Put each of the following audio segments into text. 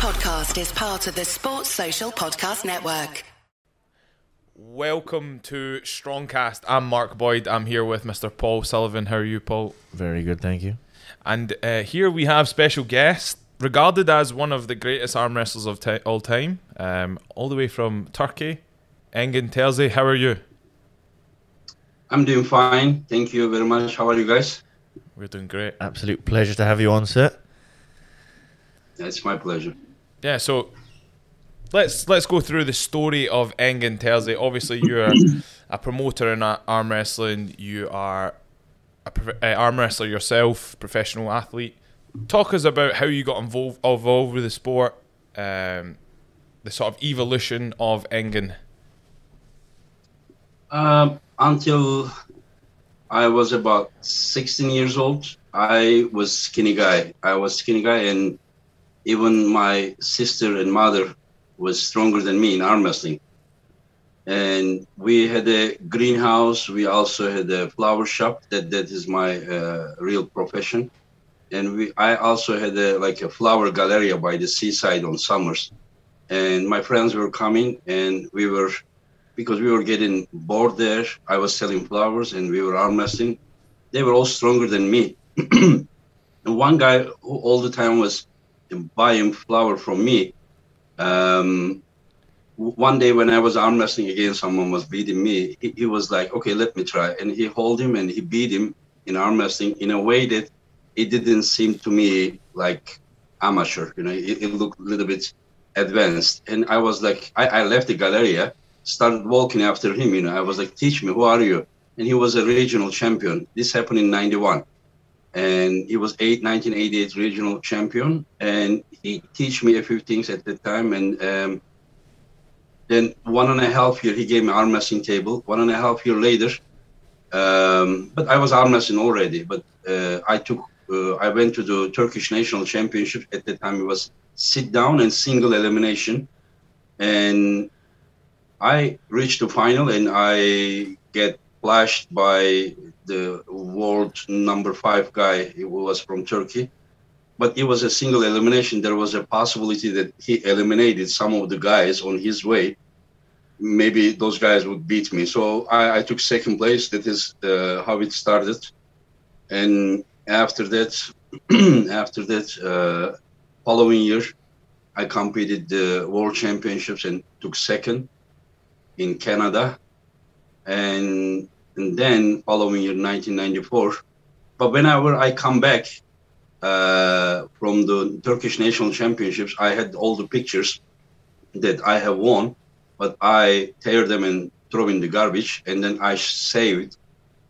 podcast is part of the Sports Social Podcast Network. Welcome to Strongcast. I'm Mark Boyd. I'm here with Mr. Paul Sullivan. How are you, Paul? Very good, thank you. And uh, here we have special guest, regarded as one of the greatest arm wrestlers of ti all time, um, all the way from Turkey, Engin Terzi. How are you? I'm doing fine. Thank you very much. How are you guys? We're doing great. Absolute pleasure to have you on, sir. It's my pleasure. Yeah, so let's let's go through the story of Engin Terzi. Obviously, you're a promoter in arm wrestling. You are a prof- uh, arm wrestler yourself, professional athlete. Talk us about how you got involved involved with the sport, um, the sort of evolution of Engin. Um, until I was about 16 years old, I was skinny guy. I was skinny guy, and even my sister and mother was stronger than me in arm wrestling. And we had a greenhouse. We also had a flower shop. That that is my uh, real profession. And we, I also had a like a flower gallery by the seaside on summers. And my friends were coming, and we were because we were getting bored there. I was selling flowers and we were arm wrestling. They were all stronger than me. and one guy all the time was buying flower from me. Um, one day when I was arm wrestling again, someone was beating me. He, he was like, "Okay, let me try," and he hold him and he beat him in arm wrestling in a way that it didn't seem to me like amateur. You know, it, it looked a little bit advanced. And I was like, I, I left the Galleria started walking after him. You know, I was like, "Teach me, who are you?" And he was a regional champion. This happened in '91, and he was eight, 1988 regional champion. And he teach me a few things at the time. And um, then one and a half year, he gave me arm wrestling table. One and a half year later, um, but I was arm wrestling already. But uh, I took, uh, I went to the Turkish national championship. At the time, it was sit down and single elimination, and I reached the final and I get flashed by the world number five guy who was from Turkey. But it was a single elimination. There was a possibility that he eliminated some of the guys on his way. Maybe those guys would beat me. So I, I took second place. That is uh, how it started. And after that, after that, uh, following year, I competed the world championships and took second in Canada, and and then following year 1994. But whenever I come back uh, from the Turkish national championships, I had all the pictures that I have won, but I tear them and throw in the garbage, and then I saved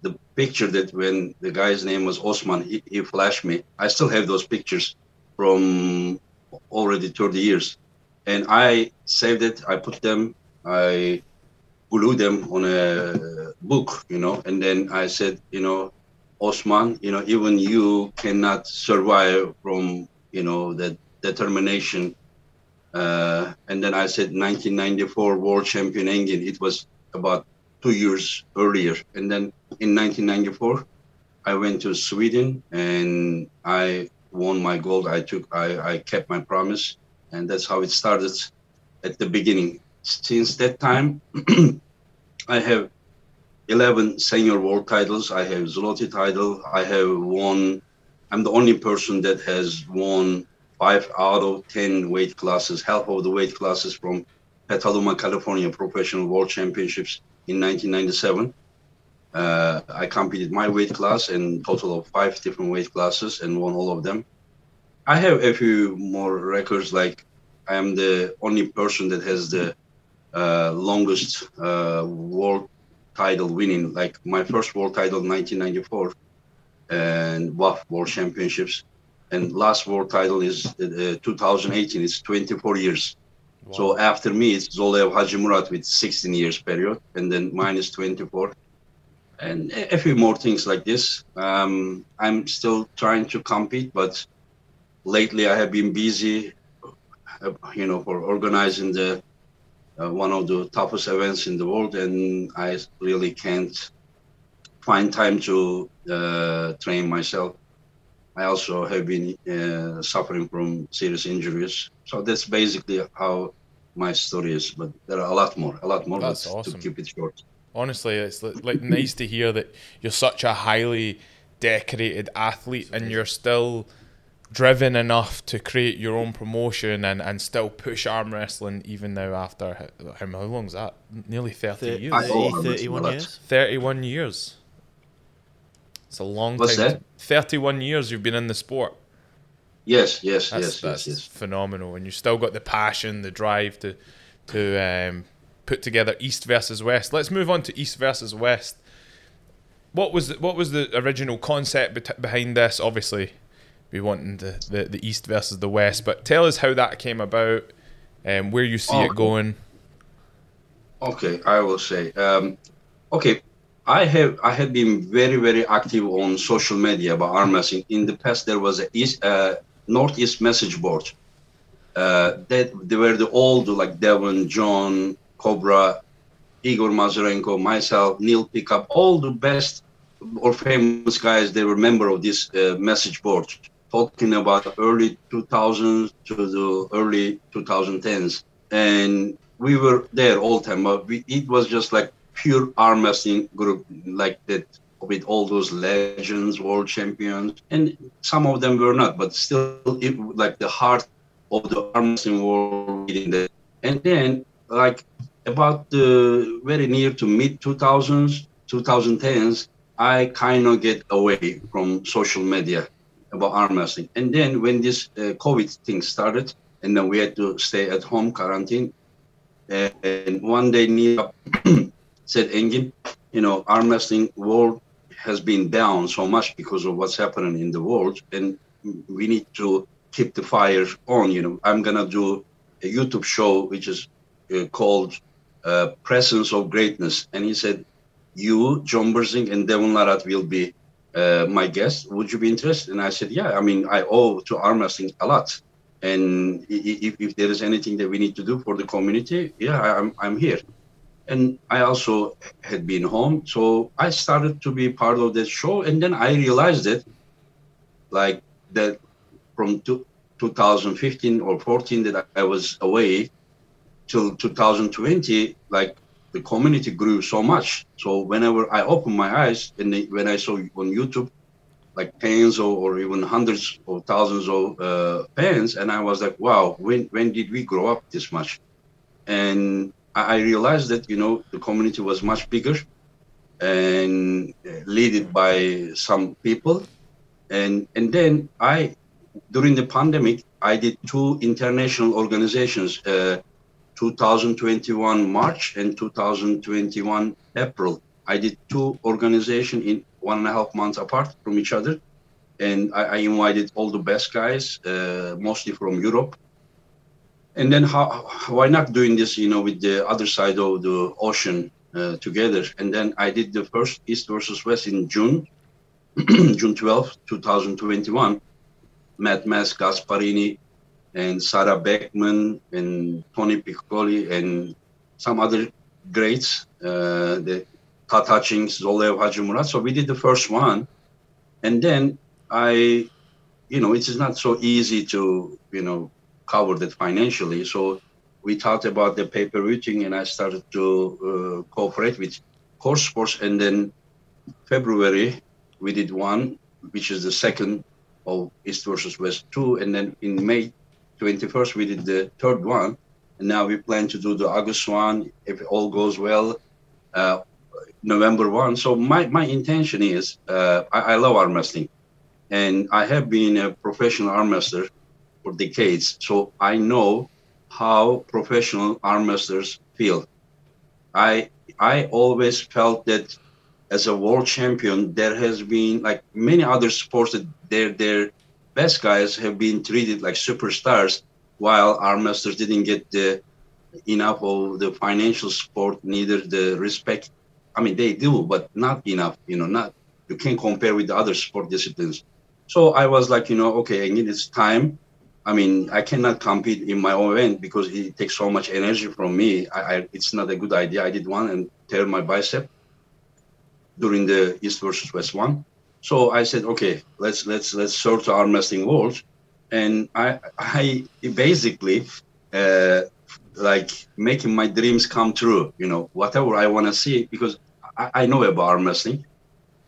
the picture that when the guy's name was Osman, he, he flashed me. I still have those pictures from already 30 years, and I saved it. I put them. I glue them on a book, you know, and then I said, you know, Osman, you know, even you cannot survive from, you know, that determination. Uh, and then I said 1994 world champion Engin. It was about two years earlier. And then in 1994, I went to Sweden and I won my gold. I took, I, I kept my promise. And that's how it started at the beginning since that time, I have 11 senior world titles. I have Zloty title. I have won. I'm the only person that has won five out of 10 weight classes, half of the weight classes from Petaluma, California Professional World Championships in 1997. Uh, I competed my weight class in total of five different weight classes and won all of them. I have a few more records, like I am the only person that has the uh, longest uh, world title winning. Like my first world title, 1994, and WAF World Championships, and last world title is uh, 2018. It's 24 years. So after me, it's Zoloev Hajimurat with 16 years period, and then mine is 24. And a a few more things like this. Um, I'm still trying to compete, but lately I have been busy, uh, you know, for organizing the uh, one of the toughest events in the world, and I really can't find time to uh, train myself. I also have been uh, suffering from serious injuries. So that's basically how my story is. But there are a lot more, a lot more. That's awesome. To keep it short. Honestly, it's like nice to hear that you're such a highly decorated athlete and you're still driven enough to create your own promotion and, and still push arm wrestling even now after how, how long's that? Nearly 30 Thir- years. I- oh, I'm 31 years. 31 years. It's a long What's time. that? 31 years you've been in the sport. Yes, yes, That's, yes, that's yes, yes. phenomenal. And you still got the passion, the drive to to um, put together East versus West. Let's move on to East versus West. What was the, what was the original concept bet- behind this? Obviously, we wanting the, the, the East versus the West, but tell us how that came about and where you see Oh, it going. Okay, I will say. Um, okay, I have I have been very very active on social media about arm wrestling. In the past, there was a east uh, northeast message board. Uh, that they were the old like Devon, John, Cobra, Igor Mazurenko, myself, Neil Pickup, all the best or famous guys. They were member of this uh, message board, talking about early 2000s to the early 2010s, and we were there all the time. But we, it was just like pure arm wrestling group, like that with all those legends, world champions, and some of them were not, but still, it, like the heart of the arm wrestling world. And then, like about the very near to mid 2000s, 2010s, I kind of get away from social media about arm wrestling. And then when this uh, COVID thing started, and then we had to stay at home quarantine, and, and one day Neil said, Engin, you know, arm wrestling world has been down so much because of what's happening in the world, and we need to keep the fire on. You know, I'm gonna do a YouTube show which is uh, called uh, Presence of Greatness, and he said, you, John Brzenk, and Devon Larratt will be uh, my guest. Would you be interested? And I said, yeah. I mean, I owe to arm wrestling a lot, and if, if there is anything that we need to do for the community, yeah, I'm I'm here. And I also had been home, so I started to be part of that show, and then I realized that, like that, from two, 2015 or 14 that I was away till 2020, like the community grew so much. So whenever I opened my eyes and when I saw on YouTube, like tens or, or even hundreds or thousands of uh, fans, and I was like, wow, when when did we grow up this much? And I realized that you know the community was much bigger and uh, led by some people, and and then I during the pandemic I did two international organizations. Uh, 2021 March and 2021 April. I did two organizations in one and a half months apart from each other, and I, I invited all the best guys, uh, mostly from Europe. And then how, why not doing this, you know, with the other side of the ocean uh, together? And then I did the first East versus West in June, June 12, 2021. Matt Mask, Gasparini, and Sarah Bäckman and Tony Piccoli and some other greats, uh, the Todd Hutchings, Zoloev Hajimurat. So we did the first one. And then I, you know, it is not so easy to, you know, cover that financially. So we talked about the pay-per-view and I started to uh, cooperate with Core Sports. And then February, we did one, which is the second of East versus West 2. And then in May 21st, we did the third one. And now we plan to do the August one, if all goes well, uh, November one. So my, my intention is, uh, I, I love arm wrestling. And I have been a professional arm wrestler for decades. So I know how professional arm wrestlers feel. I I always felt that as a world champion, there has been like many other sports that their their best guys have been treated like superstars, while our masters didn't get the enough of the financial support, neither the respect. I mean, they do, but not enough. You know, not you can't compare with the other sport disciplines. So I was like, you know, okay, I need it's time. I mean, I cannot compete in my own event because it takes so much energy from me. I, I, it's not a good idea. I did one and tear my bicep during the East versus West one. So I said, okay, let's let's let's the arm wrestling world, and I I basically uh, like making my dreams come true. You know, whatever I want to see because I, I know about arm wrestling.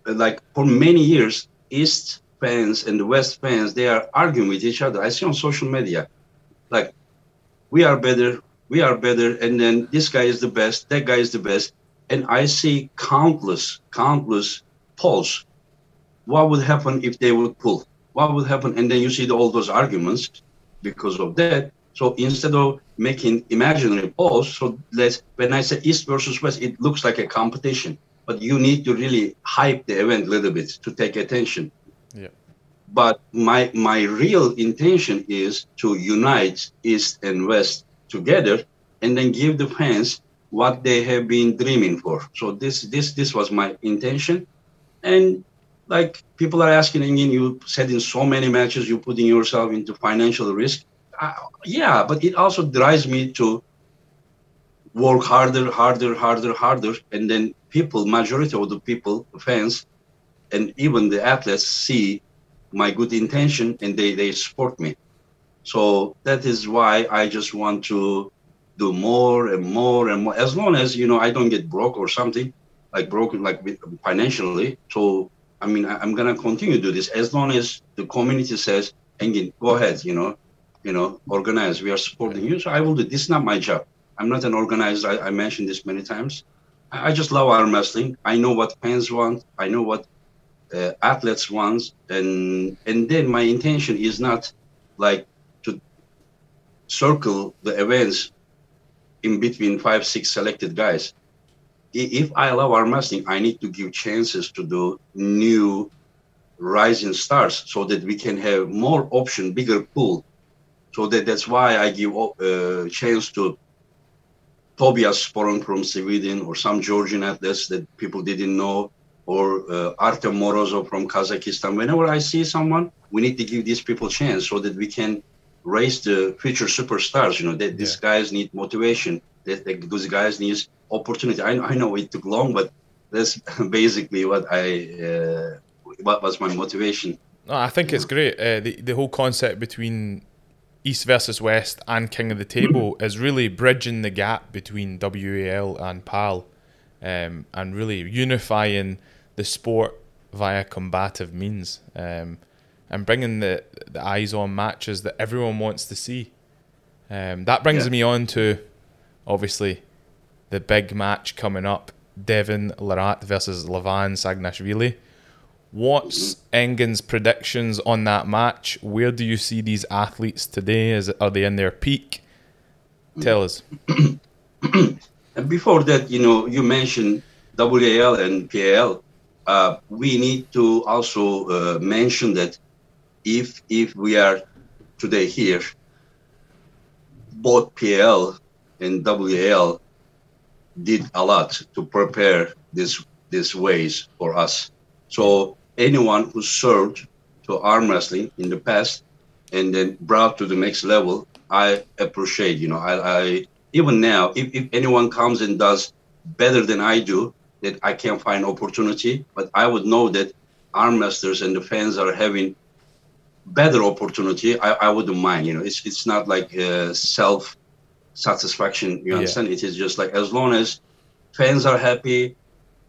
Like for many years, East fans and West fans they are arguing with each other. I see on social media, like we are better, we are better, and then this guy is the best, that guy is the best, and I see countless, countless polls. What would happen if they would pull? What would happen? And then you see all those arguments because of that. So instead of making imaginary polls, so let's when I say East versus West, it looks like a competition, but you need to really hype the event a little bit to take attention. Yeah. But my my real intention is to unite East and West together and then give the fans what they have been dreaming for. So this this this was my intention, and like people are asking again, you said in so many matches you're putting yourself into financial risk. Uh, yeah, but it also drives me to work harder, harder, harder, harder, and then people, majority of the people, fans, and even the athletes see my good intention and they they support me. So that is why I just want to do more and more and more as long as you know i don't get broke or something like broken like financially so i mean I, am gonna continue to do this as long as the community says engin go ahead you know you know organize. We are supporting you so i will do. This is not my job. I'm not an organizer. I, I mentioned this many times. I, I, just love arm wrestling. I know what fans want. I know what uh, athletes want. And and then my intention is not like to circle the events in between five, six selected guys. If I allow arm wrestling, I need to give chances to the new rising stars so that we can have more option, bigger pool. So that that's why I give a uh, chance to Tobias Sporn from Sweden or some Georgian athletes that people didn't know, or uh, Artem Morozov from Kazakhstan. Whenever I see someone, we need to give these people chance so that we can raise the future superstars. You know, that these guys need motivation. Those guys need opportunity. I, I know it took long, but that's basically what I uh, what was my motivation. No, I think it's great. Uh, the the whole concept between East versus West and King of the Table is really bridging the gap between WAL and PAL, um, and really unifying the sport via combative means. Um, and bringing the, the eyes on matches that everyone wants to see. Um, that brings yeah. me on to obviously the big match coming up Devon Larratt versus Levan Saginashvili. What's Engin's predictions on that match? Where do you see these athletes today? Is are they in their peak? Tell us. Before that, you know, you mentioned WAL and PAL. Uh, we need to also uh, mention that if if we are today here, both PL and WL did a lot to prepare this these ways for us. So anyone who served to arm wrestling in the past and then brought to the next level, I appreciate. You know, I, I even now, if, if anyone comes and does better than I do, that I can find opportunity. But I would know that arm masters and the fans are having better opportunity, I, I wouldn't mind. You know, it's it's not like uh, self satisfaction. You understand? Yeah. It is just like as long as fans are happy,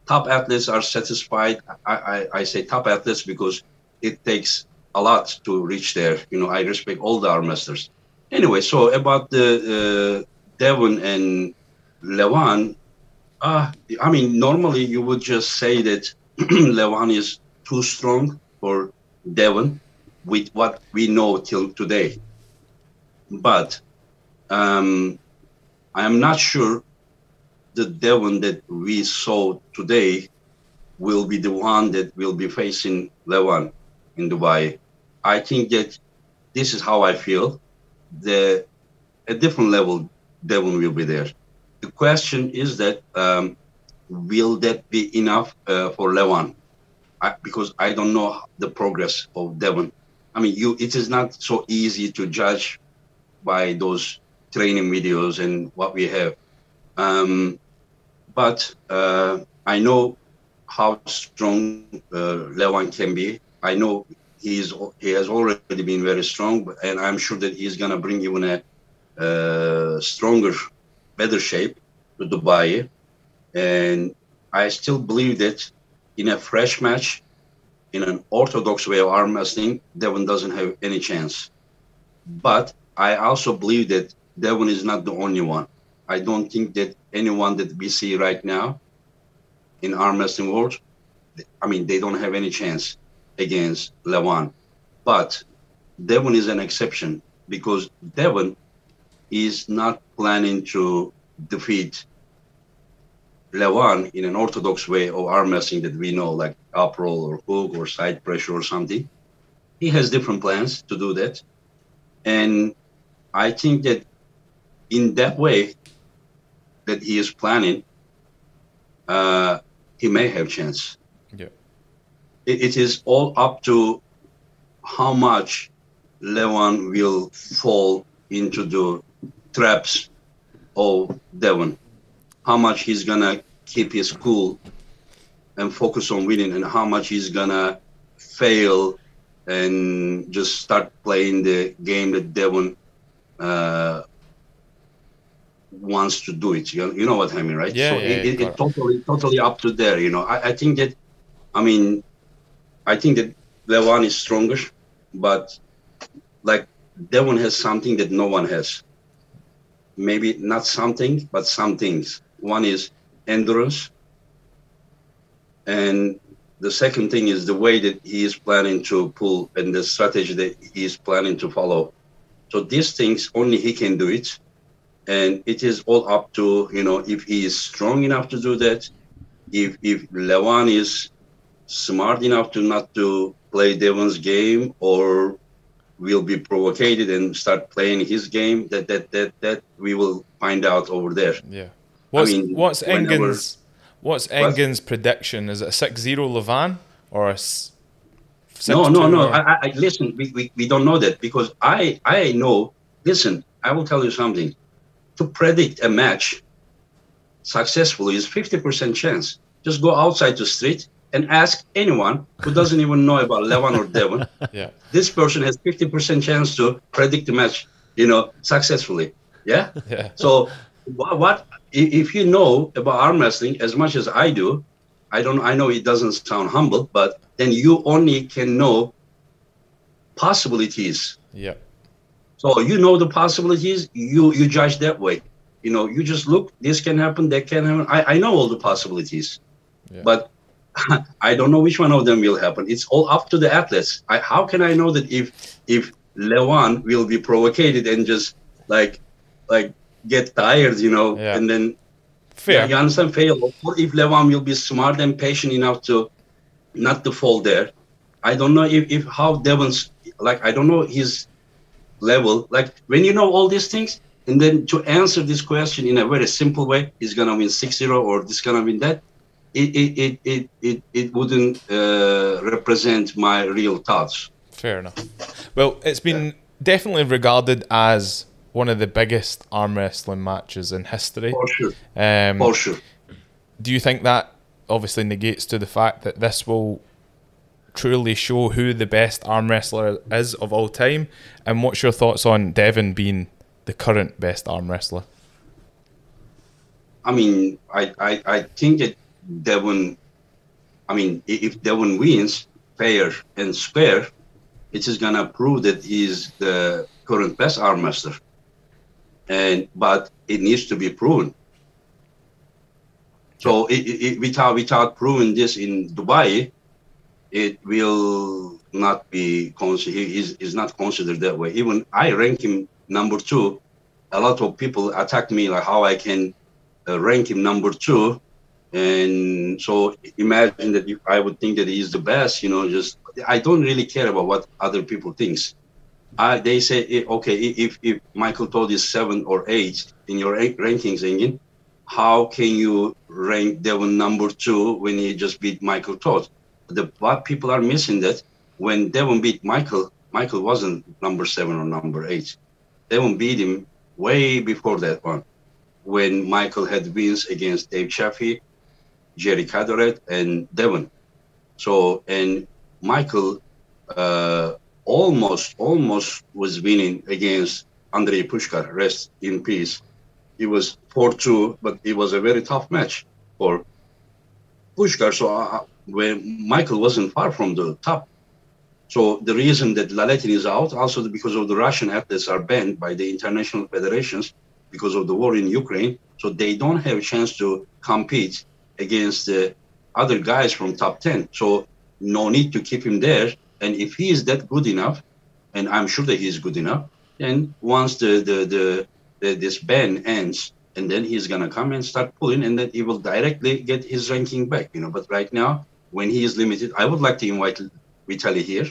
top athletes are satisfied. I, I, I say top athletes because it takes a lot to reach there. You know, I respect all the arm masters. Anyway, so about the uh, Devon and Levan, uh, I mean, normally you would just say that Levan is too strong for Devon with what we know till today. But um, I am not sure the Devon that we saw today will be the one that will be facing Levan in Dubai. I think that this is how I feel. The a different level Devon will be there. The question is that um, will that be enough uh, for Levan? I, because I don't know the progress of Devon. I mean, you it is not so easy to judge by those training videos and what we have. Um, but uh, I know how strong uh, Levan can be. I know he's he has already been very strong, and I'm sure that he's gonna bring even a uh, stronger, better shape to Dubai. And I still believe that in a fresh match, in an orthodox way of arm wrestling, Devon doesn't have any chance. But I also believe that Devon is not the only one. I don't think that anyone that we see right now in arm wrestling world, I mean, they don't have any chance against Levan. But Devon is an exception because Devon is not planning to defeat Levan in an orthodox way of arm wrestling that we know, like up roll or hook or side pressure or something. He has different plans to do that. And I think that in that way that he is planning, uh, he may have chance. Yeah. It, it is all up to how much Levan will fall into the traps of Devon. How much he's gonna keep his cool and focus on winning, and how much he's gonna fail and just start playing the game that Devon uh, wants to do it. You, you know what I mean, right? Yeah, so yeah, it, it, got totally, totally up to there. You know, I, I think that, I mean, I think that Levan is stronger, but like Devon has something that no one has. Maybe not something, but some things. One is endurance, and the second thing is the way that he is planning to pull and the strategy that he is planning to follow. So these things only he can do it, and it is all up to you know if he is strong enough to do that, if if Levan is smart enough to not to play Devon's game or will be provoked and start playing his game that that that that we will find out over there. Yeah. What's mean, what's Engin's what's Engin's prediction? Is it a 6-0 Levan or a no 6-2 no no. Or- I, I, I listen we, we, we don't know that because i i know listen i will tell you something to predict a match successfully is 50% chance just go outside the street and ask anyone who doesn't even know about Levan or Devon yeah. this person has 50% chance to predict the match you know successfully yeah Yeah. so what, what if you know about arm wrestling as much as I do, I don't I know it doesn't sound humble, but then you only can know possibilities. Yeah. So you know the possibilities, you you judge that way. You know, you just look, this can happen, that can happen. I, I know all the possibilities. Yeah. But I don't know which one of them will happen. It's all up to the athletes. I, how can I know that if if Levan will be provoked and just like like get tired, you know, Yeah. and then Fair. understand fail, or if Levan will be smart and patient enough to not to fall there. I don't know if, if how Devon's like I don't know his level. Like when you know all these things, and then to answer this question in a very simple way, he's gonna win 6-0 or this gonna win that. It it it it it, it wouldn't uh, represent my real thoughts. Fair enough. Well, it's been definitely regarded as one of the biggest arm wrestling matches in history. For sure, Um, for sure. do you think that obviously negates to the fact that this will truly show who the best arm wrestler is of all time? And what's your thoughts on Devon being the current best arm wrestler? I mean, I, I, I think that Devon, I mean, if Devon wins fair and square, it is gonna prove that he's the current best arm master. And but it needs to be proven. So it, it- without without proving this in Dubai, it will not be considered. Is is not considered that way. Even I rank him number two. A lot of people attack me like how I can uh, rank him number two. And so imagine that I would think that he's the best, you know, just I don't really care about what other people thinks. I, they say, eh, okay, if, if Michael Todd is seven or eight in your rank- rankings, Engin, how can you rank Devon number two when he just beat Michael Todd? The what people are missing that when Devon beat Michael, Michael wasn't number seven or number eight. Devon beat him way before that one when Michael had wins against Dave Chaffee Jerry Cadorette, and Devon. So and Michael uh, almost almost was winning against Andrei Pushkar. Rest in peace. He was 4-2, but it was a very tough match for Pushkar. So uh, when Michael wasn't far from the top. So the reason that Laletin is out, also because of the Russian athletes are banned by the international federations because of the war in Ukraine. So they don't have a chance to compete against the other guys from top 10. So no need to keep him there. And if he is that good enough, and I'm sure that he is good enough, then once the, the, the, the this ban ends, and then he's gonna come and start pulling, and then he will directly get his ranking back. You know, but right now when he is limited, I would like to invite Vitaly here,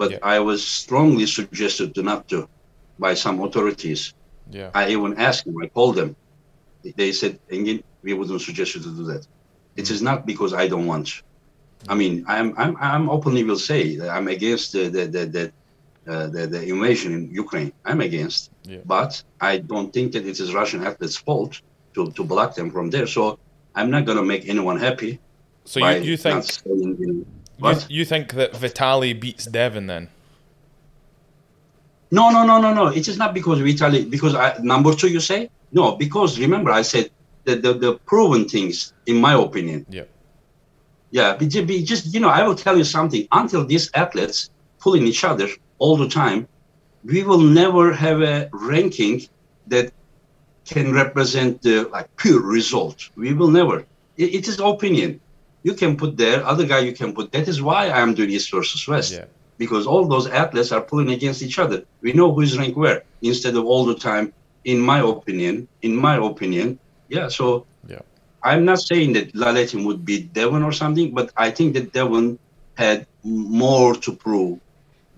but Yeah. I was strongly suggested to not to by some authorities. Yeah. I even asked them, I called them. They said, Engin, we wouldn't suggest you to do that. It is not because I don't want. I mean, I'm, I'm, I'm openly will say that I'm against the, the, the, the, uh, the, the invasion in Ukraine. I'm against, Yeah. but I don't think that it is Russian athletes' fault to, to block them from there. So I'm not going to make anyone happy. So by you, you think you you, think that Vitali beats Devon then? No, no, no, no, no. It is not because Vitaly. Because I, number two, you say no. Because remember, I said that the, the proven things, in my opinion. Yeah. Yeah, but just you know, I will tell you something. Until these athletes pulling each other all the time, we will never have a ranking that can represent the like pure result. We will never. It, it is opinion. You can put there, other guy you can put. That is why I am doing East versus West Yeah. because all those athletes are pulling against each other. We know who is ranked where instead of all the time. In my opinion, in my opinion, yeah. So Yeah. I'm not saying that Laletin would beat Devon or something, but I think that Devon had more to prove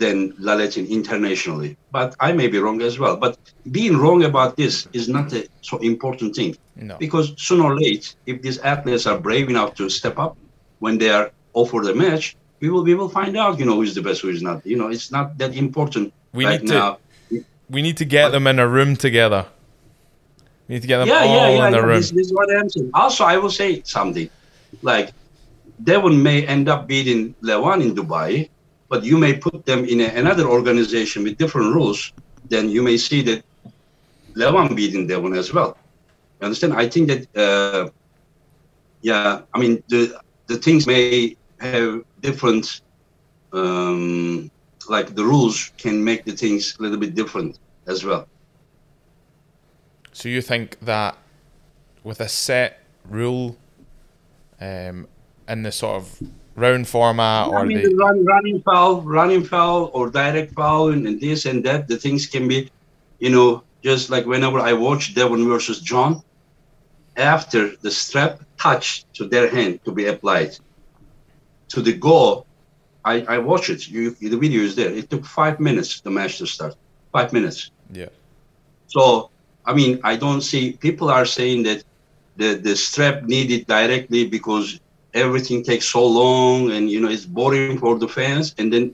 than Laletin internationally. But I may be wrong as well. But being wrong about this is not a so important thing No. because sooner or late, if these athletes are brave enough to step up when they are offered a match, we will we will find out. You know who is the best, who is not. You know, it's not that important We right need to- We need to get them in a room together. We need to get them yeah, all yeah, yeah. in the yeah. room. This, this is what I'm saying. Also, I will say something. Like, Devon may end up beating Levan in Dubai, but you may put them in a, another organization with different rules. Then you may see that Levan beating Devon as well. You understand? I think that, uh, yeah, I mean, the the things may have different, um, like the rules can make the things a little bit different as well. So you think that with a set rule, um, in the sort of round format I or mean, the the run, running foul, running foul, or direct foul, and, and this and that. The things can be, you know, just like whenever I watch Devon versus John, after the strap touch to their hand to be applied to the goal, I, I watch it. You, the video is there. It took five minutes the match to start. Five minutes. yeah, So, I mean, I don't see people are saying that the, the strap needed directly because everything takes so long and, you know, it's boring for the fans. And then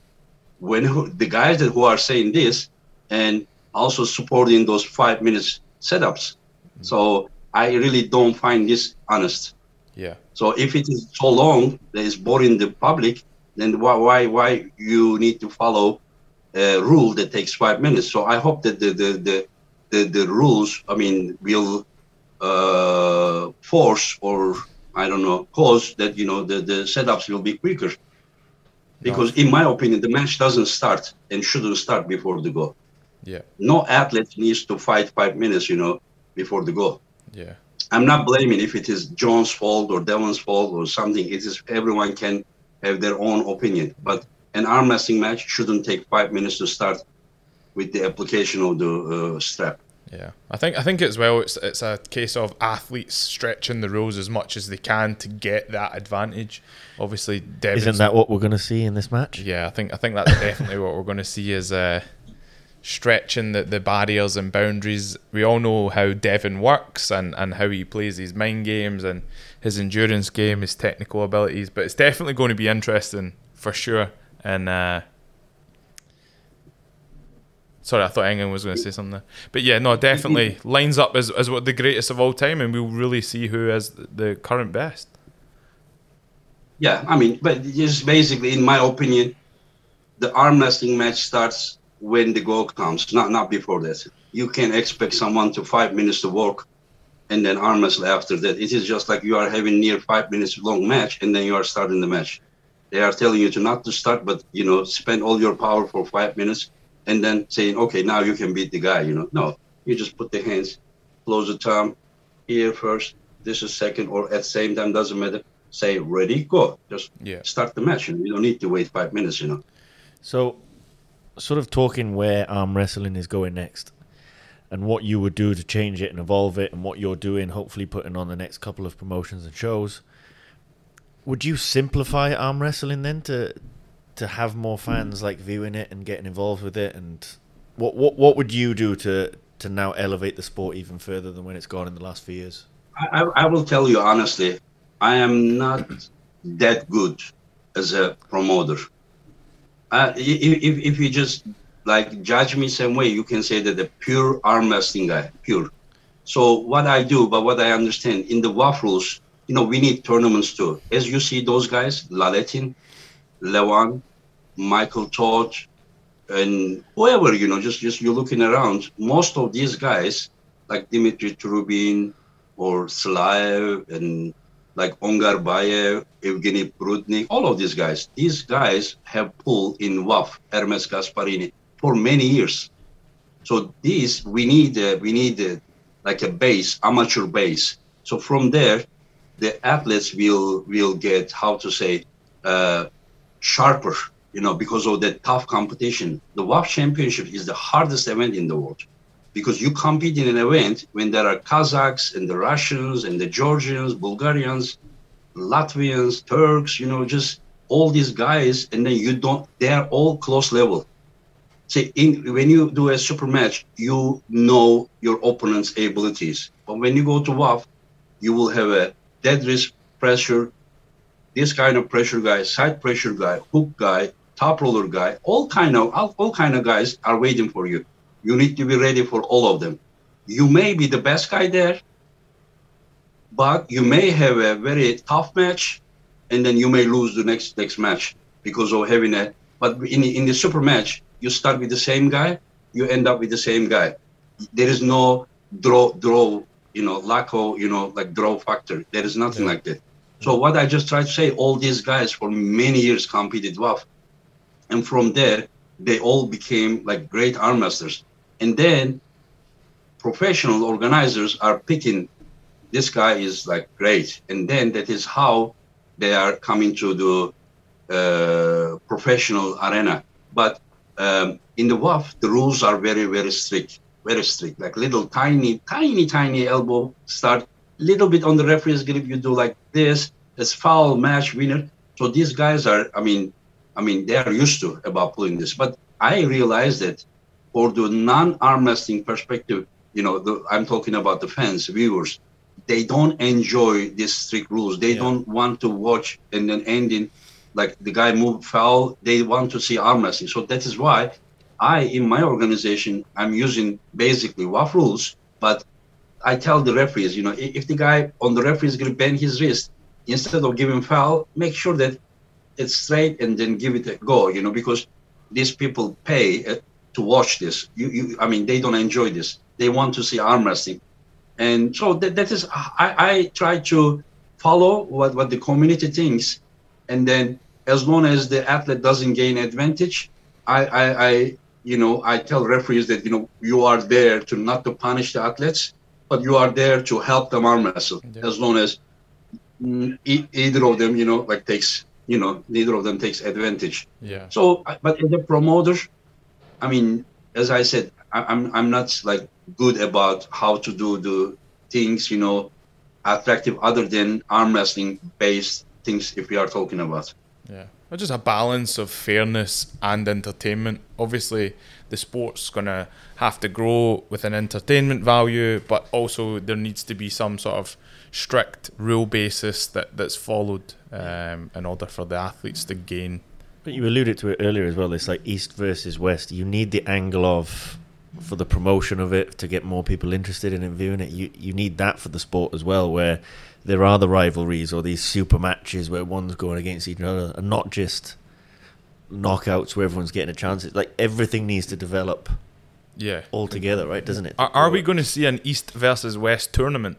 when the guys that who are saying this and also supporting those five minutes setups. So I really don't find this honest. yeah, So if it is so long that it's boring the public, then why why why you need to follow a rule that takes five minutes? So I hope that the the the the, the rules, I mean, will uh, force or I don't know cause that you know the the setups will be quicker. Because in my opinion, the match doesn't start and shouldn't start before the goal. yeah, No athlete needs to fight five minutes, you know, before the goal. yeah, I'm not blaming if it is John's fault or Devon's fault or something. It is everyone can have their own opinion, but an arm wrestling match shouldn't take five minutes to start with the application of the uh, strap. Yeah. I think I think as well. It's it's a case of athletes stretching the rules as much as they can to get that advantage. Obviously, Devon's Isn't that what we're going to see in this match? Yeah, I think I think that's definitely what we're going to see is uh, stretching the, the barriers and boundaries. We all know how Devon works and, and how he plays his mind games and his endurance game, his technical abilities. But it's definitely going to be interesting for sure. And uh, sorry, I thought England was going to mm. say something. There. But yeah, no, mm-hmm. definitely lines up as as what the greatest of all time, and we'll really see who is the current best. Yeah, I mean, but just basically, in my opinion, the arm wrestling match starts when the goal comes, not not before that. You can't expect someone to five minutes to walk and then arm wrestle after that. It is just like you are having near five minutes long match, and then you are starting the match. They are telling you to not to start, but you know, spend all your power for five minutes, and then saying, okay, now you can beat the guy. You know, no, you just put the hands, close the thumb, here first, this is second, or at same time doesn't matter. Say ready, go. Just Yeah. start the match. You, know, you don't need to wait five minutes. You know. So, sort of talking where arm wrestling is going next, and what you would do to change it and evolve it, and what you're doing, hopefully putting on the next couple of promotions and shows. Would you simplify arm wrestling then to to have more fans like viewing it and getting involved with it? And what what what would you do to to now elevate the sport even further than when it's gone in the last few years? I, I- will tell you honestly, I am not that good as a promoter. Uh, if, if you just like judge me same way, you can say that the pure arm wrestling guy, pure. So what I do, but what I understand in the waffles, you know, we need tournaments too. As you see those guys, Laletin, Levan, Michael Todd, and whoever, you know, just just you're looking around, most of these guys, like Dimitri Trubin or Slaev and like Ongar Bayev, Evgeny Prudnik, all of these guys, these guys have pulled in WAF, Ermes Gasparini, for many years. So these, we need, uh, we need uh, like a base, amateur base. So from there, the athletes will will get how to say uh, sharper, you know, because of that tough competition. The WAF Championship is the hardest event in the world because you compete in an event when there are Kazakhs and the Russians and the Georgians, Bulgarians, Latvians, Turks, you know, just all these guys, and then you don't, they are all close level. See, in, when you do a super match, you know your opponent's abilities. But when you go to WAF, you will have a dead risk pressure, this kind of pressure guy, side pressure guy, hook guy, top roller guy, all kind of all, all kind of guys are waiting for you. You need to be ready for all of them. You may be the best guy there, but you may have a very tough match, and then you may lose the next next match because of having a. But in in the super match, you start with the same guy, you end up with the same guy. There is no draw draw, you know, lack of you know like draw factor. There is nothing like that. So what I just tried to say, all these guys for many years competed WAF, and from there they all became like great arm masters. And then professional organizers are picking this guy is like great, and then that is how they are coming to the uh, professional arena. But um, in the WAF, the rules are very, very strict, very strict. Like little tiny, tiny, tiny elbow start, little bit on the referee's grip. You do like this. It's foul match winner. So these guys are, I mean, I mean, they are used to about pulling this. But I realized that for the non-arm wrestling perspective, you know, the, I'm talking about the fans, viewers, they don't enjoy these strict rules. They Yeah. don't want to watch and then ending like the guy moved foul. They want to see arm wrestling. So that is why I, in my organization, I'm using basically WAF rules, but I tell the referees, you know, if the guy on the referee is going to bend his wrist, instead of giving foul, make sure that it's straight and then give it a go, you know, because these people pay uh, to watch this. You, you, I mean, they don't enjoy this. They want to see arm wrestling. And so that, that is, I, I try to follow what, what the community thinks. And then as long as the athlete doesn't gain advantage, I, I, I, you know, I tell referees that, you know, you are there to not to punish the athletes, but you are there to help them arm wrestle Yeah. as long as mm, e- either of them, you know, like takes, you know, neither of them takes advantage. Yeah. So, but as a promoter, I mean, as I said, I, I'm I'm not like good about how to do the things, you know, attractive other than arm wrestling based things. If we are talking about, Yeah. Just a balance of fairness and entertainment. Obviously, the sport's going to have to grow with an entertainment value, but also there needs to be some sort of strict rule basis that, that's followed um, in order for the athletes to gain. But you alluded to it earlier as well. It's like East versus West. You need the angle of for the promotion of it to get more people interested in it, viewing it. You you need that for the sport as well, where there are the rivalries or these super matches where one's going against each other, and not just knockouts where everyone's getting a chance. It's like everything needs to develop Yeah. all together, right? Doesn't it? Are, are we going to see an East versus West tournament?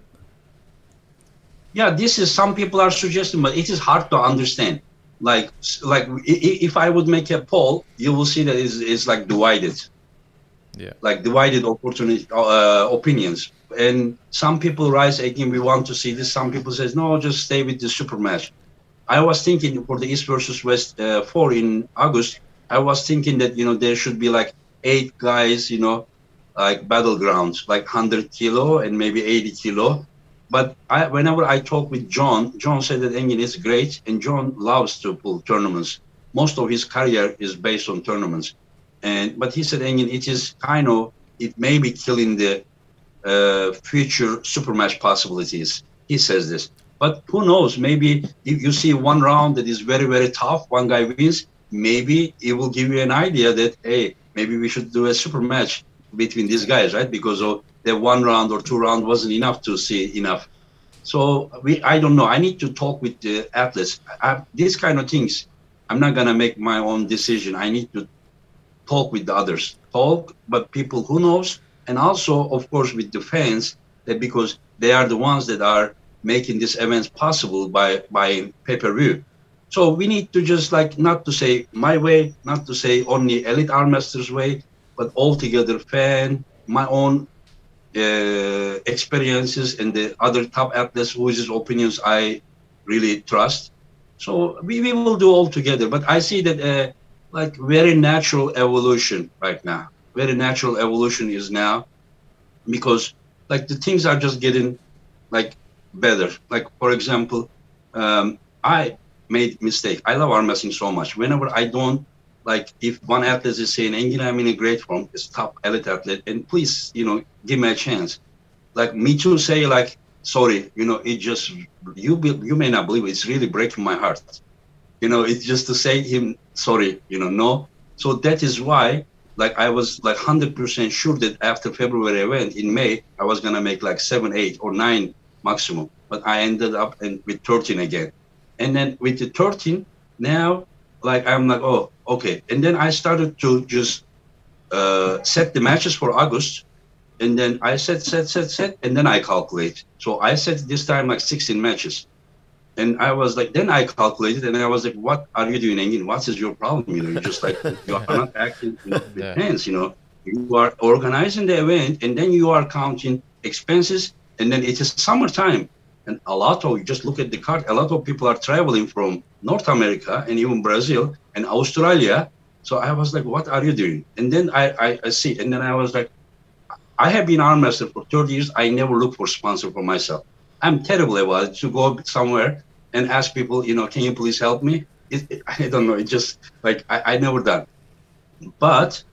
yeah this is some people are suggesting but it is hard to understand like like i- i- if i would make a poll you will see that it's, it's like divided Yeah. like divided opportunity uh, opinions and some people rise again we want to see this. Some people says no just stay with the super match. I was thinking for the east versus west uh, 4 in august i was thinking that you know there should be like eight guys you know like battlegrounds like 100 kilo and maybe 80 kilo. But I, whenever I talk with John, John said that Engin is great, and John loves to pull tournaments. Most of his career is based on tournaments, and but he said Engin, it is kind of it may be killing the uh, future super match possibilities. He says this, but who knows? Maybe if you see one round that is very very tough, one guy wins. Maybe it will give you an idea that hey, maybe we should do a super match between these guys, right? Because of the one round or two round wasn't enough to see enough. So we, I don't know. I need to talk with the athletes. I, these kind of things, I'm not gonna make my own decision. I need to talk with the others, talk, but people who knows, and also of course with the fans, that because they are the ones that are making these events possible by by pay-per-view. So we need to just like not to say my way, not to say only elite arm masters way, but altogether fan, my own uh, experiences and the other top athletes whose opinions I really trust. So we, we will do all together. But I see that uh, like very natural evolution right now. Very natural evolution is now because like the things are just getting like better. Like for example, um, I made mistake. I love arm wrestling so much. Whenever I don't like if one athlete is saying Engin, I'm in a great form, it's top elite athlete, and please, you know, give me a chance. Like me too say like, sorry, you know, it just you be, you may not believe it, it's really breaking my heart. You know, it's just to say him sorry, you know, no. So that is why like I was like hundred percent sure that after February event in May, I was gonna make like seven, eight or nine maximum. But I ended up and with 13 again. And then with the 13, now like I'm like, oh, okay. And then I started to just uh, set the matches for August. And then I set, set, set, set, and then I calculate. So I set this time like 16 matches. And I was like, then I calculated, and I was like, what are you doing, Engin? What is your problem? You know, you're just like, you are not acting with Yeah. hands, you know. You are organizing the event, and then you are counting expenses, and then it is summertime. And a lot of, you just look at the card, a lot of people are traveling from North America and even Brazil and Australia. So I was like, what are you doing? And then I, I, I see, and then I was like, I have been arm wrestler for 30 years. I never look for sponsor for myself. I'm terrible about it to go somewhere and ask people, you know, can you please help me? It, it- I don't know. It just like I, I never done. But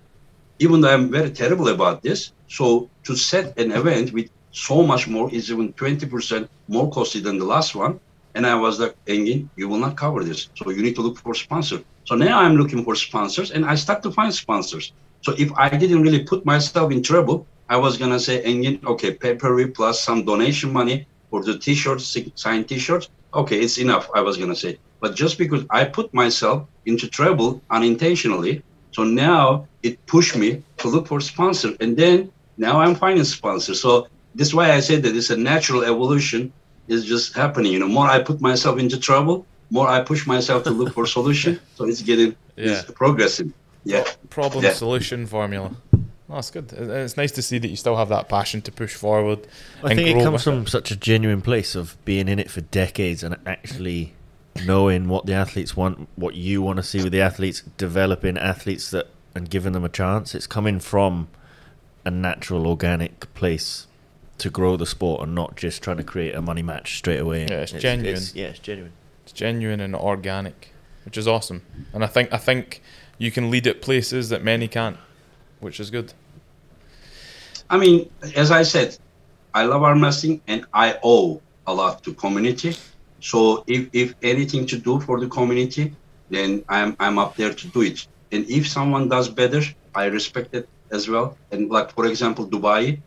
even though I'm very terrible about this, so to set an event with so much more is even 20% more costly than the last one. And I was like, Engin, you will not cover this. So you need to look for sponsor. So now I'm looking for sponsors and I start to find sponsors. So if I didn't really put myself in trouble, I was gonna say, Engin, okay, pay-per-view plus some donation money for the t-shirts, sig- signed t-shirts. Okay, it's enough, I was gonna say. But just because I put myself into trouble unintentionally, so now it pushed me to look for sponsor. And then now I'm finding sponsor. So this is why I said that it's a natural evolution is just happening. You know, more I put myself into trouble, more I push myself to look for solution. So it's getting Yeah. it's progressing. Yeah. Problem Yeah. solution formula. That's good. It's nice to see that you still have that passion to push forward. I think it comes from such a genuine place of being in it for decades and actually knowing what the athletes want, what you want to see with the athletes, developing athletes that and giving them a chance. It's coming from a natural, organic place to grow the sport and not just trying to create a money match straight away. Yeah, it's genuine. yeah, it's genuine. It's genuine and organic, which is awesome. And I think I think you can lead at places that many can't, which is good. I mean, as I said, I love arm wrestling and I owe a lot to community. So if, if anything to do for the community, then I'm I'm up there to do it. And if someone does better, I respect it as well. And like for example, Dubai,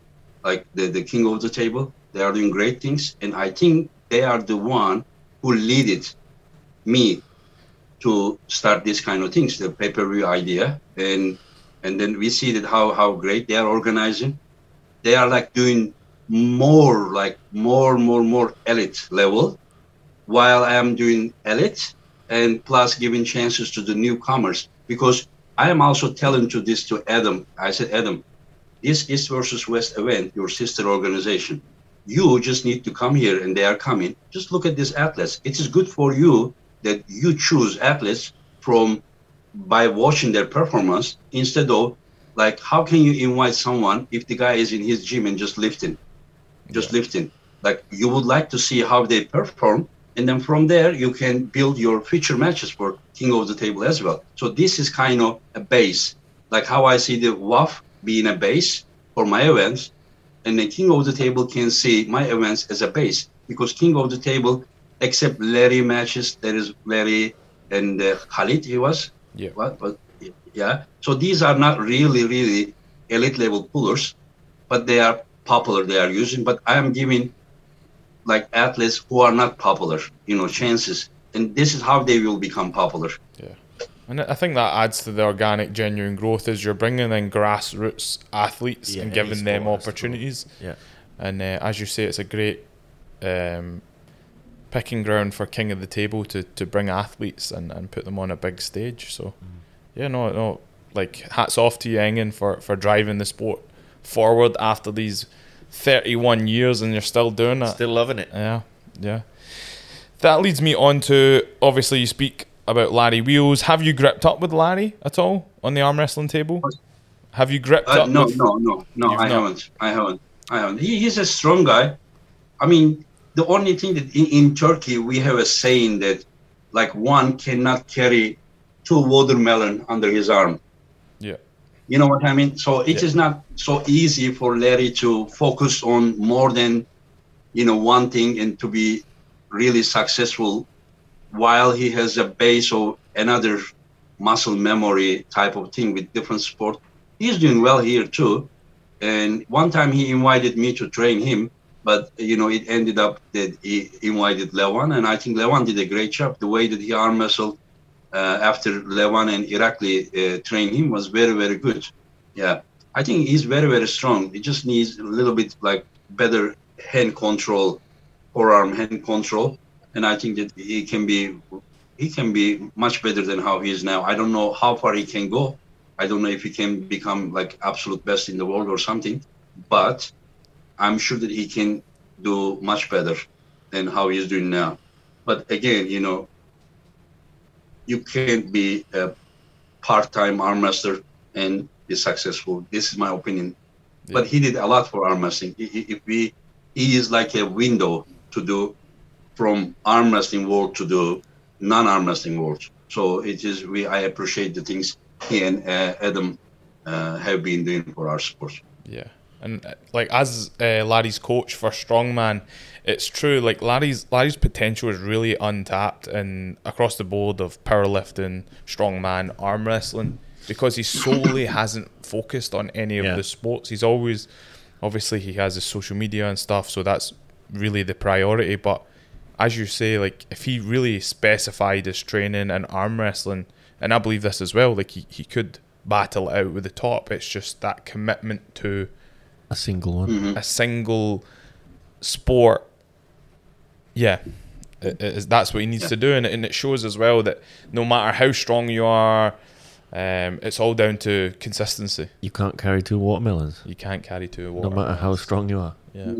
like the, the king of the table, they are doing great things. And I think they are the one who leaded me to start this kind of things, the pay-per-view idea. And and then we see that how how great they are organizing. They are like doing more like more more more elite level while I am doing elite and plus giving chances to the newcomers because I am also telling to this to Adam. I said, Adam, this East versus West event, your sister organization, you just need to come here and they are coming. Just look at these athletes. It is good for you that you choose athletes from by watching their performance instead of like how can you invite someone if the guy is in his gym and just lifting, just yeah. lifting. Like you would like to see how they perform and then from there you can build your future matches for king of the table as well so this is kind of a base like how i see the waf being a base for my events and the king of the table can see my events as a base because king of the table except larry matches there is larry and uh, khalid he was yeah what but yeah so these are not really really elite level pullers but they are popular they are using but i am giving like athletes who are not popular, you know, chances. And this is how they will become popular. Yeah. And I think that adds to the organic, genuine growth is you're bringing in grassroots athletes yeah, and giving them opportunities. Yeah. And uh, as you say, it's a great um, picking ground for king of the table to, to bring athletes and, and put them on a big stage. So, mm. yeah, no, no, like hats off to you, Engin, for, for driving the sport forward after these 31 years and you're still doing it. Still loving it. Yeah, yeah. That leads me on to obviously you speak about Larry Wheels. Have you gripped up with Larry at all on the arm wrestling table? Have you gripped uh, up? No, with... no, no, no. I not? haven't. I haven't. I haven't. He, he's a strong guy. I mean, the only thing that in, in Turkey we have a saying that like one cannot carry two watermelon under his arm. Yeah. You know what I mean? So it yeah. is not so easy for Larry to focus on more than, you know, one thing and to be really successful while he has a base of another muscle memory type of thing with different sport. He's doing well here too. And one time he invited me to train him, but you know, it ended up that he invited Levan, and I think Levan did a great job. The way that he arm wrestled uh, after Levan and Irakli uh, trained him was very, very good. Yeah, I think he's very, very strong. He just needs a little bit like better hand control, forearm hand control, and I think that he can be he can be much better than how he is now. I don't know how far he can go. I don't know if he can become like absolute best in the world or something, but I'm sure that he can do much better than how he's doing now. But again, you know, you can't be a part-time arm wrestler and be successful. This is my opinion. Yeah. But he did a lot for arm wrestling. If we, he is like a window to do from arm wrestling world to the non-arm wrestling world. So it is we. I appreciate the things he and uh, Adam uh, have been doing for our sport. Yeah, and uh, like as uh, Larry's coach for strongman, it's true. Like Larry's Larry's potential is really untapped and across the board of powerlifting, strongman, arm wrestling, because he solely hasn't focused on any of yeah. the sports. He's always, obviously, he has his social media and stuff, so that's really the priority. But as you say, like if he really specified his training and arm wrestling, and I believe this as well, like he, he could battle out with the top. It's just that commitment to a single one, mm-hmm. a single sport yeah, it, it, that's what he needs yeah. to do, and, and it shows as well that no matter how strong you are, um, it's all down to consistency. You can't carry two watermelons. You can't carry two watermelons. No matter how strong you are. Yeah.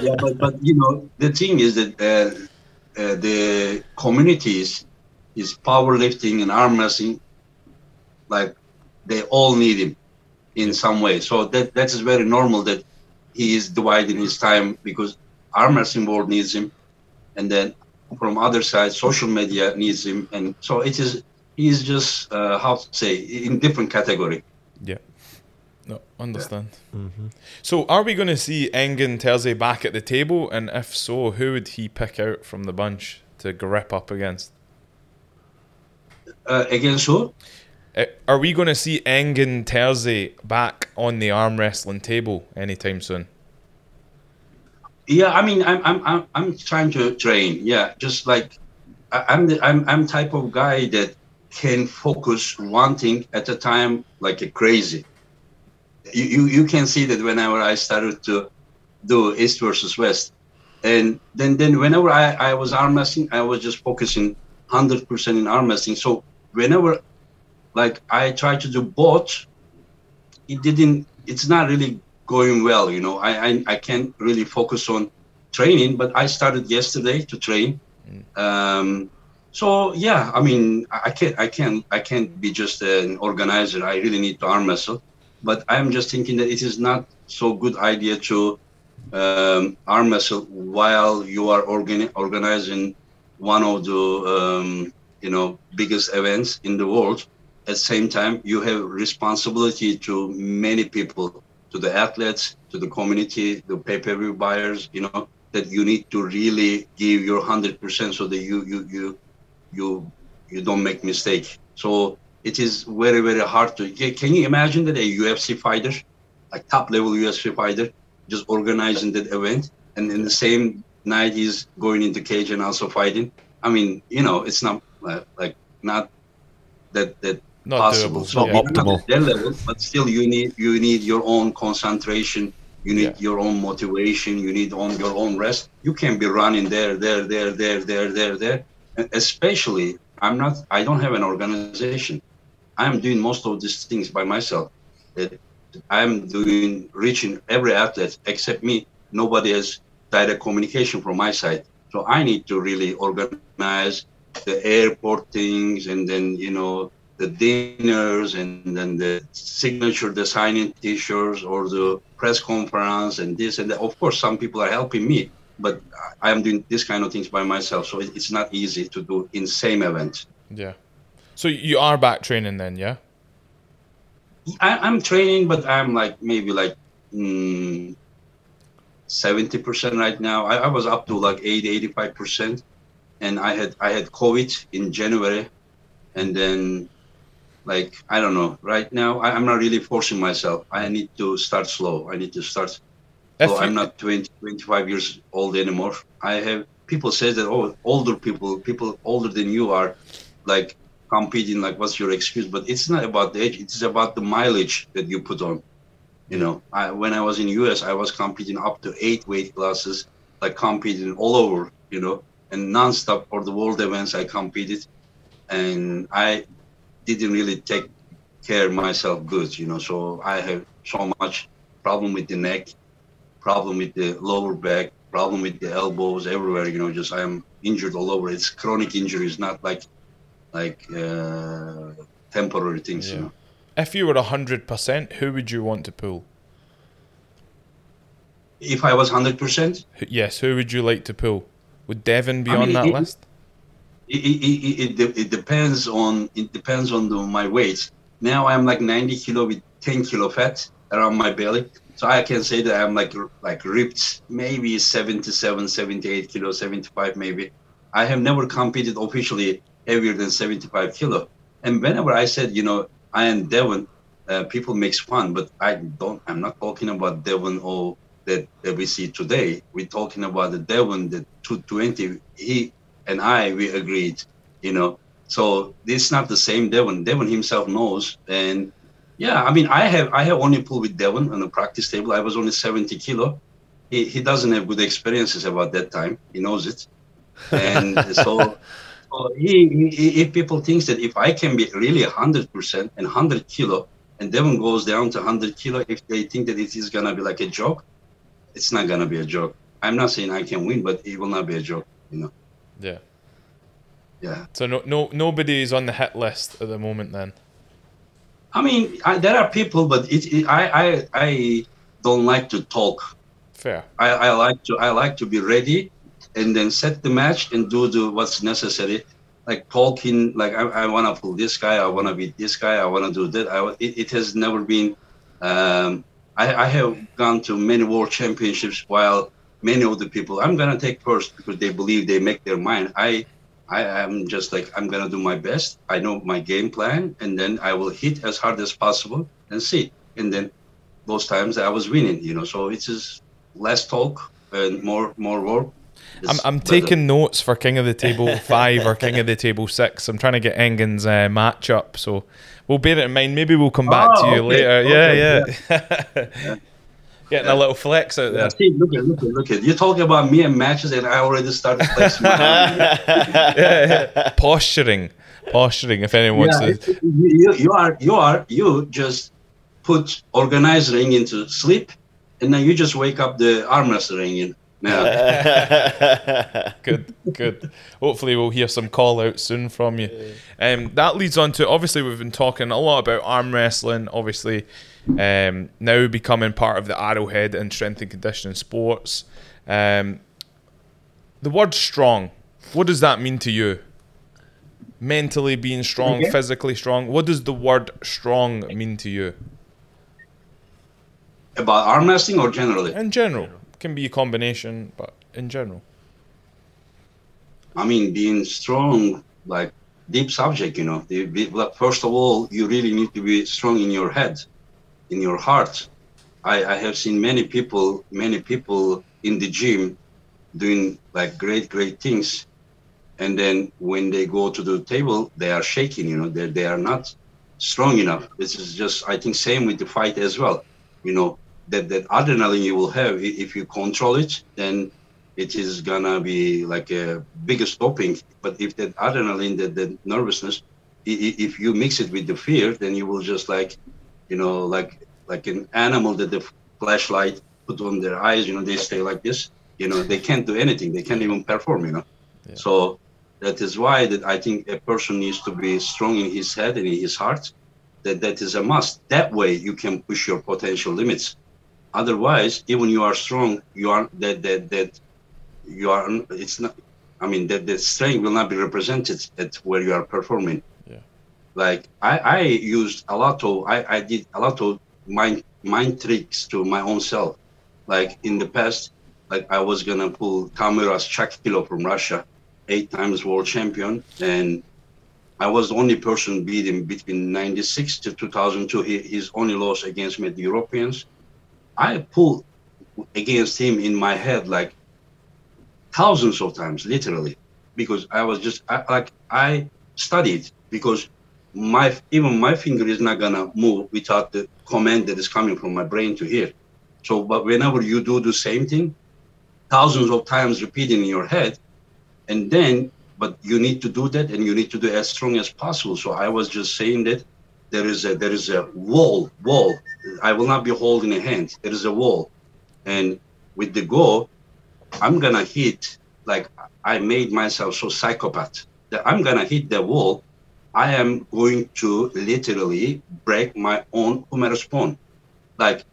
yeah, but, but you know the thing is that uh, uh, the communities is powerlifting and arm wrestling, like they all need him in some way. So that that is very normal that he is dividing his time because arm wrestling world needs him, and then from other side, social media needs him, and so it is. He's just uh, how to say in different category. Yeah. No, understand. Yeah. Mm-hmm. So, are we going to see Engin Terzi back at the table? And if so, who would he pick out from the bunch to grip up against? Uh, against who? Uh, are we going to see Engin Terzi back on the arm wrestling table anytime soon? Yeah, I mean, I'm I'm I'm, trying to train. Yeah, just like I'm the I'm I'm type of guy that can focus one thing at a time like a crazy. You you, you can see that whenever I started to do East versus West, and then then whenever I I was arm wrestling, I was just focusing hundred percent in arm wrestling. So whenever like I tried to do both, it didn't. It's not really going well. You know, I, I, I can't really focus on training, but I started yesterday to train. Um, so yeah, I mean, I can't, I can't, I can't be just an organizer. I really need to arm wrestle, but I'm just thinking that it is not so good idea to um, arm wrestle while you are organi- organizing one of the um, you know biggest events in the world. At the same time, you have responsibility to many people to the athletes, to the community, the pay-per-view buyers, you know, that you need to really give your hundred percent so that you you you you you don't make mistake. So it is very very hard to. Can you imagine that a UFC fighter, a top level UFC fighter, just organizing that event, and in the same night he's going into cage and also fighting. I mean, you know, it's not uh, like not that that Not possible. doable. So Not yeah. optimal. at that level, but still you need you need your own concentration. You need Yeah. your own motivation. You need on your own rest. You can be running there, there, there, there, there, there, there. And especially, I'm not. I don't have an organization. I'm doing most of these things by myself. I'm doing reaching every athlete except me. Nobody has direct communication from my side. So I need to really organize the airport things and then you know the dinners and then the signature designing t-shirts or the press conference and this and that. Of course, some people are helping me, but I am doing this kind of things by myself. So it's not easy to do in same event. Yeah. So you are back training then, yeah? I, I'm training, but I'm like maybe like mm, seventy percent right now. I, I was up to like 80, 85 percent, and I had I had COVID in January, and then like I don't know. Right now, I, I'm not really forcing myself. I need to start slow. I need to start. If So I'm not 20, 25 years old anymore. I have people say that oh, older people, people older than you are, like competing. Like, what's your excuse? But it's not about the age. It's about the mileage that you put on. You know, I, when I was in US, I was competing up to eight weight classes, like competing all over. You know, and nonstop for the world events I competed, and I didn't really take care of myself good. You know, so I have so much problem with the neck problem with the lower back, problem with the elbows, everywhere. You know, just I am injured all over. It's chronic injuries, not like like uh, temporary things. Yeah. You know, if you were hundred percent, who would you want to pull? if I was hundred percent, Yes, who would you like to pull? Would Devon be I on that it- list? It, it, it, it, depends on it depends on the, my weight. Now I'm like 90 kilo with 10 kilo fat around my belly. So I can say that I'm like like ripped, maybe 77, 78 kilo, 75 maybe. I have never competed officially heavier than 75 kilo. And whenever I said, you know, I am Devon, uh, people makes fun, but I don't. I'm not talking about Devon or that, that we see today. We're talking about the Devon, the 220. He and I, we agreed, you know. So this is not the same Devon. Devon himself knows, and yeah, I mean, I have I have only pulled with Devon on the practice table. I was only 70 kilo. He, he doesn't have good experiences about that time. He knows it, and so. So he, he, if people think that if I can be really 100% and 100 kilo, and Devon goes down to 100 kilo, if they think that it is gonna be like a joke, it's not gonna be a joke. I'm not saying I can win, but it will not be a joke. You know, Yeah. yeah. So no, no, nobody is on the hit list at the moment. Then. I mean, I, there are people, but it, it, I, I, I don't like to talk. Fair. I, I like to, I like to be ready, and then set the match and do the what's necessary. Like talking, like I, I want to pull this guy, I want to beat this guy, I want to do that. I, it, it has never been. Um, I, I have gone to many world championships while many of the people I'm gonna take first because they believe they make their mind. I I am just like I'm gonna do my best. I know my game plan, and then I will hit as hard as possible and see. And then those times I was winning, you know. So it's just less talk and more more work. I'm, I'm taking notes for King of the Table 5 or King of the Table 6. I'm trying to get Engin's uh, match up, so we'll bear it in mind. Maybe we'll come back Oh, to you okay, later. okay, yeah, yeah. Getting a little flex out there. Yeah, see, look at look at look at You're talking about me and matches, and I already started flexing. yeah, yeah. Posturing. Posturing, if anyone wants yeah, to. it- you, you are you are you just put organized ring into sleep, and then you just wake up the arm wrestling ring in. Yeah. good, good. Hopefully, we'll hear some call out soon from you. Um, that leads on to obviously we've been talking a lot about arm wrestling. Obviously, um, now becoming part of the Arrowhead and strength and conditioning sports. Um, the word strong. What does that mean to you? Mentally being strong, Okay. physically strong. What does the word strong mean to you? About arm wrestling or generally? In general, It can be a combination, but in general. I mean, being strong, like deep subject, you know. First of all, you really need to be strong in your head, in your heart. I, I have seen many people, many people in the gym doing like great, great things. And then when they go to the table, they are shaking, you know, they, they are not strong enough. This is just, I think, same with the fight as well. You know, that, that adrenaline you will have, if you control it, then it is gonna be like a biggest doping. But if that adrenaline, that, that nervousness, if you mix it with the fear, then you will just like, you know, like like an animal that the flashlight put on their eyes. You know, they stay like this. You know, they can't do anything. They can't even perform. You know, so that is why that I think a person needs to be strong in his head and in his heart. That that is a must. That way you can push your potential limits. Otherwise, even you are strong, you are that that that you are it's not i mean that the strength will not be represented at where you are performing Yeah. Like i i used a lot of i i did a lot of mind mind tricks to my own self. Like in the past like i was gonna pull Tamuras Chakilo from russia eight times world champion and i was the only person beating between 96 to 2002 he, his only loss against me the europeans. I pulled against him in my head like thousands of times, literally, because I was just I, like I studied because my even my finger is not gonna move without the command that is coming from my brain to here. So, but whenever you do the same thing, thousands of times repeating in your head, and then but you need to do that and you need to do as strong as possible. So I was just saying that there is a there is a wall wall. I will not be holding a hand. There is a wall, and with the go, I'm gonna hit like I made myself so psychopath that I'm gonna hit the wall. I am going to literally break my own humerus bone. Like,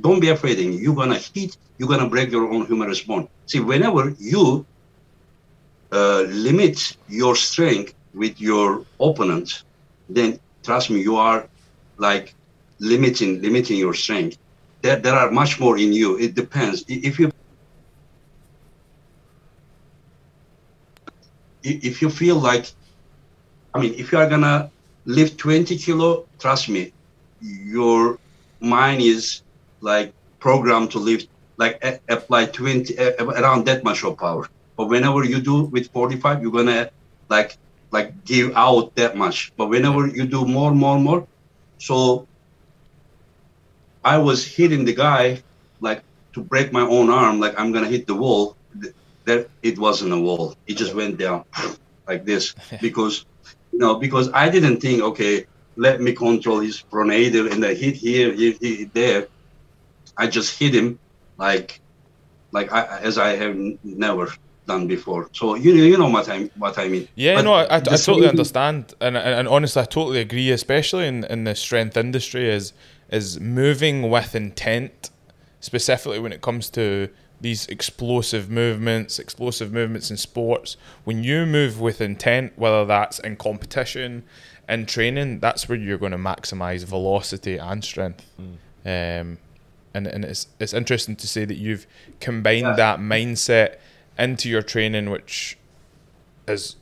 don't be afraid. You're gonna hit. You're gonna break your own humerus bone. See, whenever you uh, limit your strength with your opponent, then trust me, you are like limiting limiting your strength. There, there are much more in you. It depends. If you if you feel like, I mean, if you are gonna lift 20 kilo, trust me, your mind is like programmed to lift, like a- apply 20, a- around that much of power. But whenever you do with 45, you're gonna like, like give out that much. But whenever you do more, more, more, so I was hitting the guy like to break my own arm, like I'm gonna hit the wall. That it wasn't a wall. It just went down like this because you know because I didn't think okay, let me control his pronator and I hit here, hit, hit there. I just hit him like like I, as I have n- never done before. So you you know what I what I mean. Yeah, But no, I, I, I totally understand, and, and and honestly, I totally agree. Especially in, in the strength industry, is is moving with intent, specifically when it comes to these explosive movements, explosive movements in sports. When you move with intent, whether that's in competition, in training, that's where you're going to maximize velocity and strength. Um, and and it's it's interesting to say that you've combined Yeah. that mindset into your training, which is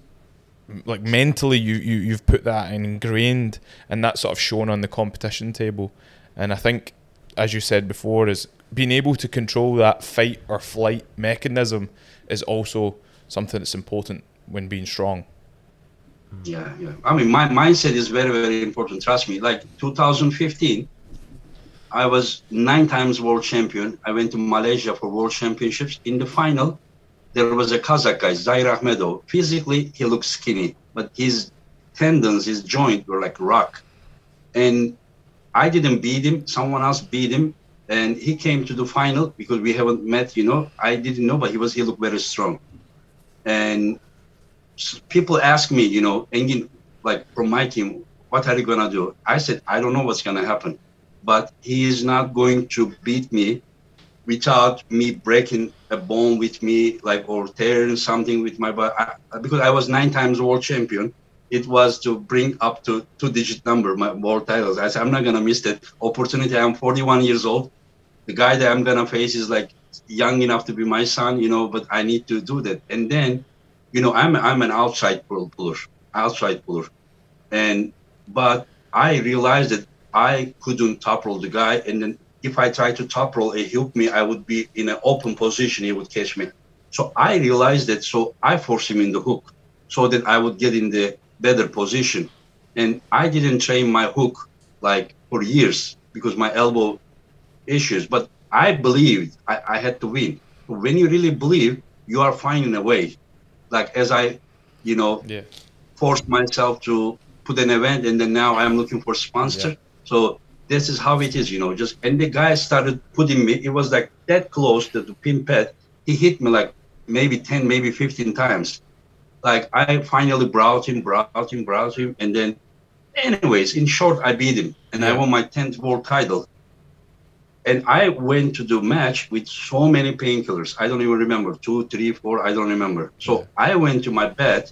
like mentally you, you you've put that ingrained and that's sort of shown on the competition table and i think as you said before is being able to control that fight or flight mechanism is also something that's important when being strong yeah yeah i mean my mindset is very very important trust me like 2015 i was nine times world champion i went to malaysia for world championships in the final there was a Kazakh guy, Zair Ahmedov. Physically, he looked skinny, but his tendons, his joint were like rock. And I didn't beat him. Someone else beat him. And he came to the final because we haven't met, you know. I didn't know, but he was, he looked very strong. And people ask me, you know, Engin, like from my team, what are you to do? I said, I don't know what's to happen, but he is not going to beat me without me breaking a bone with me, like or tearing something with my body. I, because I was nine times world champion, it was to bring up to two-digit number my world titles. I said I'm not gonna miss that opportunity. I'm 41 years old. The guy that I'm gonna face is like young enough to be my son, you know. But I need to do that. And then, you know, I'm I'm an outside puller, outside puller, and but I realized that I couldn't top roll the guy, and then if I tried to top roll a hook me, I would be in an open position. He would catch me. So I realized that. So I forced him in the hook so that I would get in the better position. And I didn't train my hook like for years because my elbow issues. But I believed I, I had to win. When you really believe, you are finding a way. Like as I, you know, yeah. forced myself to put an event, and then now I'm looking for sponsor. Yeah. So this is how it is, you know. Just and the guy started putting me. It was like that close to the pin pad. He hit me like maybe ten, maybe fifteen times. Like I finally brought him, brought him, brought him, and then, anyways, in short, I beat him, and I won my tenth world title. And I went to the match with so many painkillers. I don't even remember two, three, four. I don't remember. So. I went to my bed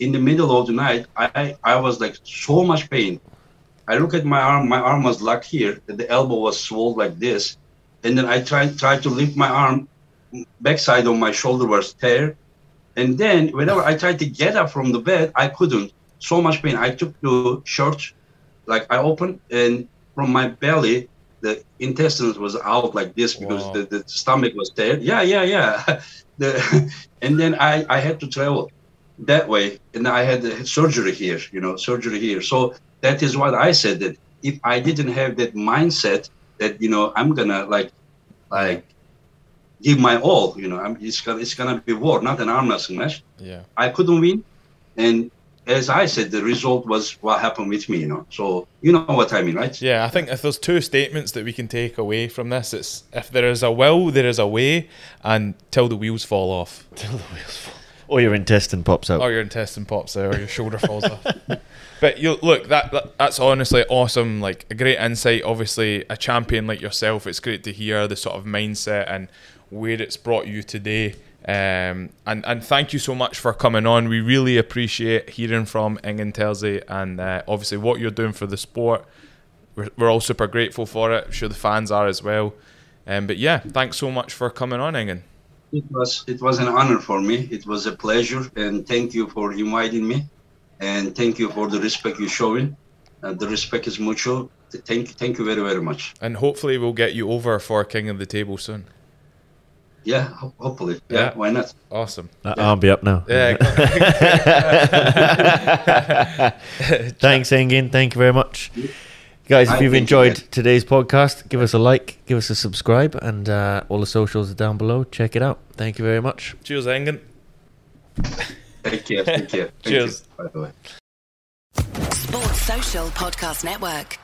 in the middle of the night. I I was like so much pain I look at my arm. My arm was locked here. The elbow was swollen like this, and then I tried tried to lift my arm. Backside of my shoulder was tear, and then whenever I tried to get up from the bed, I couldn't. So much pain. I took the shirt, like I opened, and from my belly, the intestines was out like this because the, the stomach was tear. Yeah, yeah, yeah. the, and then I I had to travel that way, and I had surgery here. You know, surgery here. So that is what I said that if I didn't have that mindset that you know I'm gonna like like give my all, you know, I'm, it's gonna it's gonna be war, not an arm wrestling match. Yeah, I couldn't win, and as I said, the result was what happened with me, you know. So you know what I mean, right? Yeah, I think if there's two statements that we can take away from this, it's if there is a will, there is a way, and till the wheels fall off. Till the wheels fall. Or your intestine pops out. Or your intestine pops out, or your shoulder falls off. But you look that, that, that's honestly awesome. Like a great insight. Obviously, a champion like yourself. It's great to hear the sort of mindset and where it's brought you today. Um, and and thank you so much for coming on. We really appreciate hearing from Engin Terzi and uh, obviously what you're doing for the sport. We're, we're all super grateful for it. I'm sure the fans are as well. Um, but yeah, thanks so much for coming on, Engin. It was it was an honor for me. It was a pleasure, and thank you for inviting me and thank you for the respect you're showing. Uh, the respect is mutual. Thank, thank you very, very much. And hopefully, we'll get you over for King of the Table soon. Yeah, hopefully. Yeah, yeah, why not? Awesome. That yeah. arm be up now. Yeah. Thanks, Engin. Thank you very much. Guys, if you've enjoyed today's podcast, give us a like, give us a subscribe, and uh, all the socials are down below. Check it out. Thank you very much. Cheers, Engin. Take care. Take care. Cheers. You, by the way. Sports Social Podcast Network.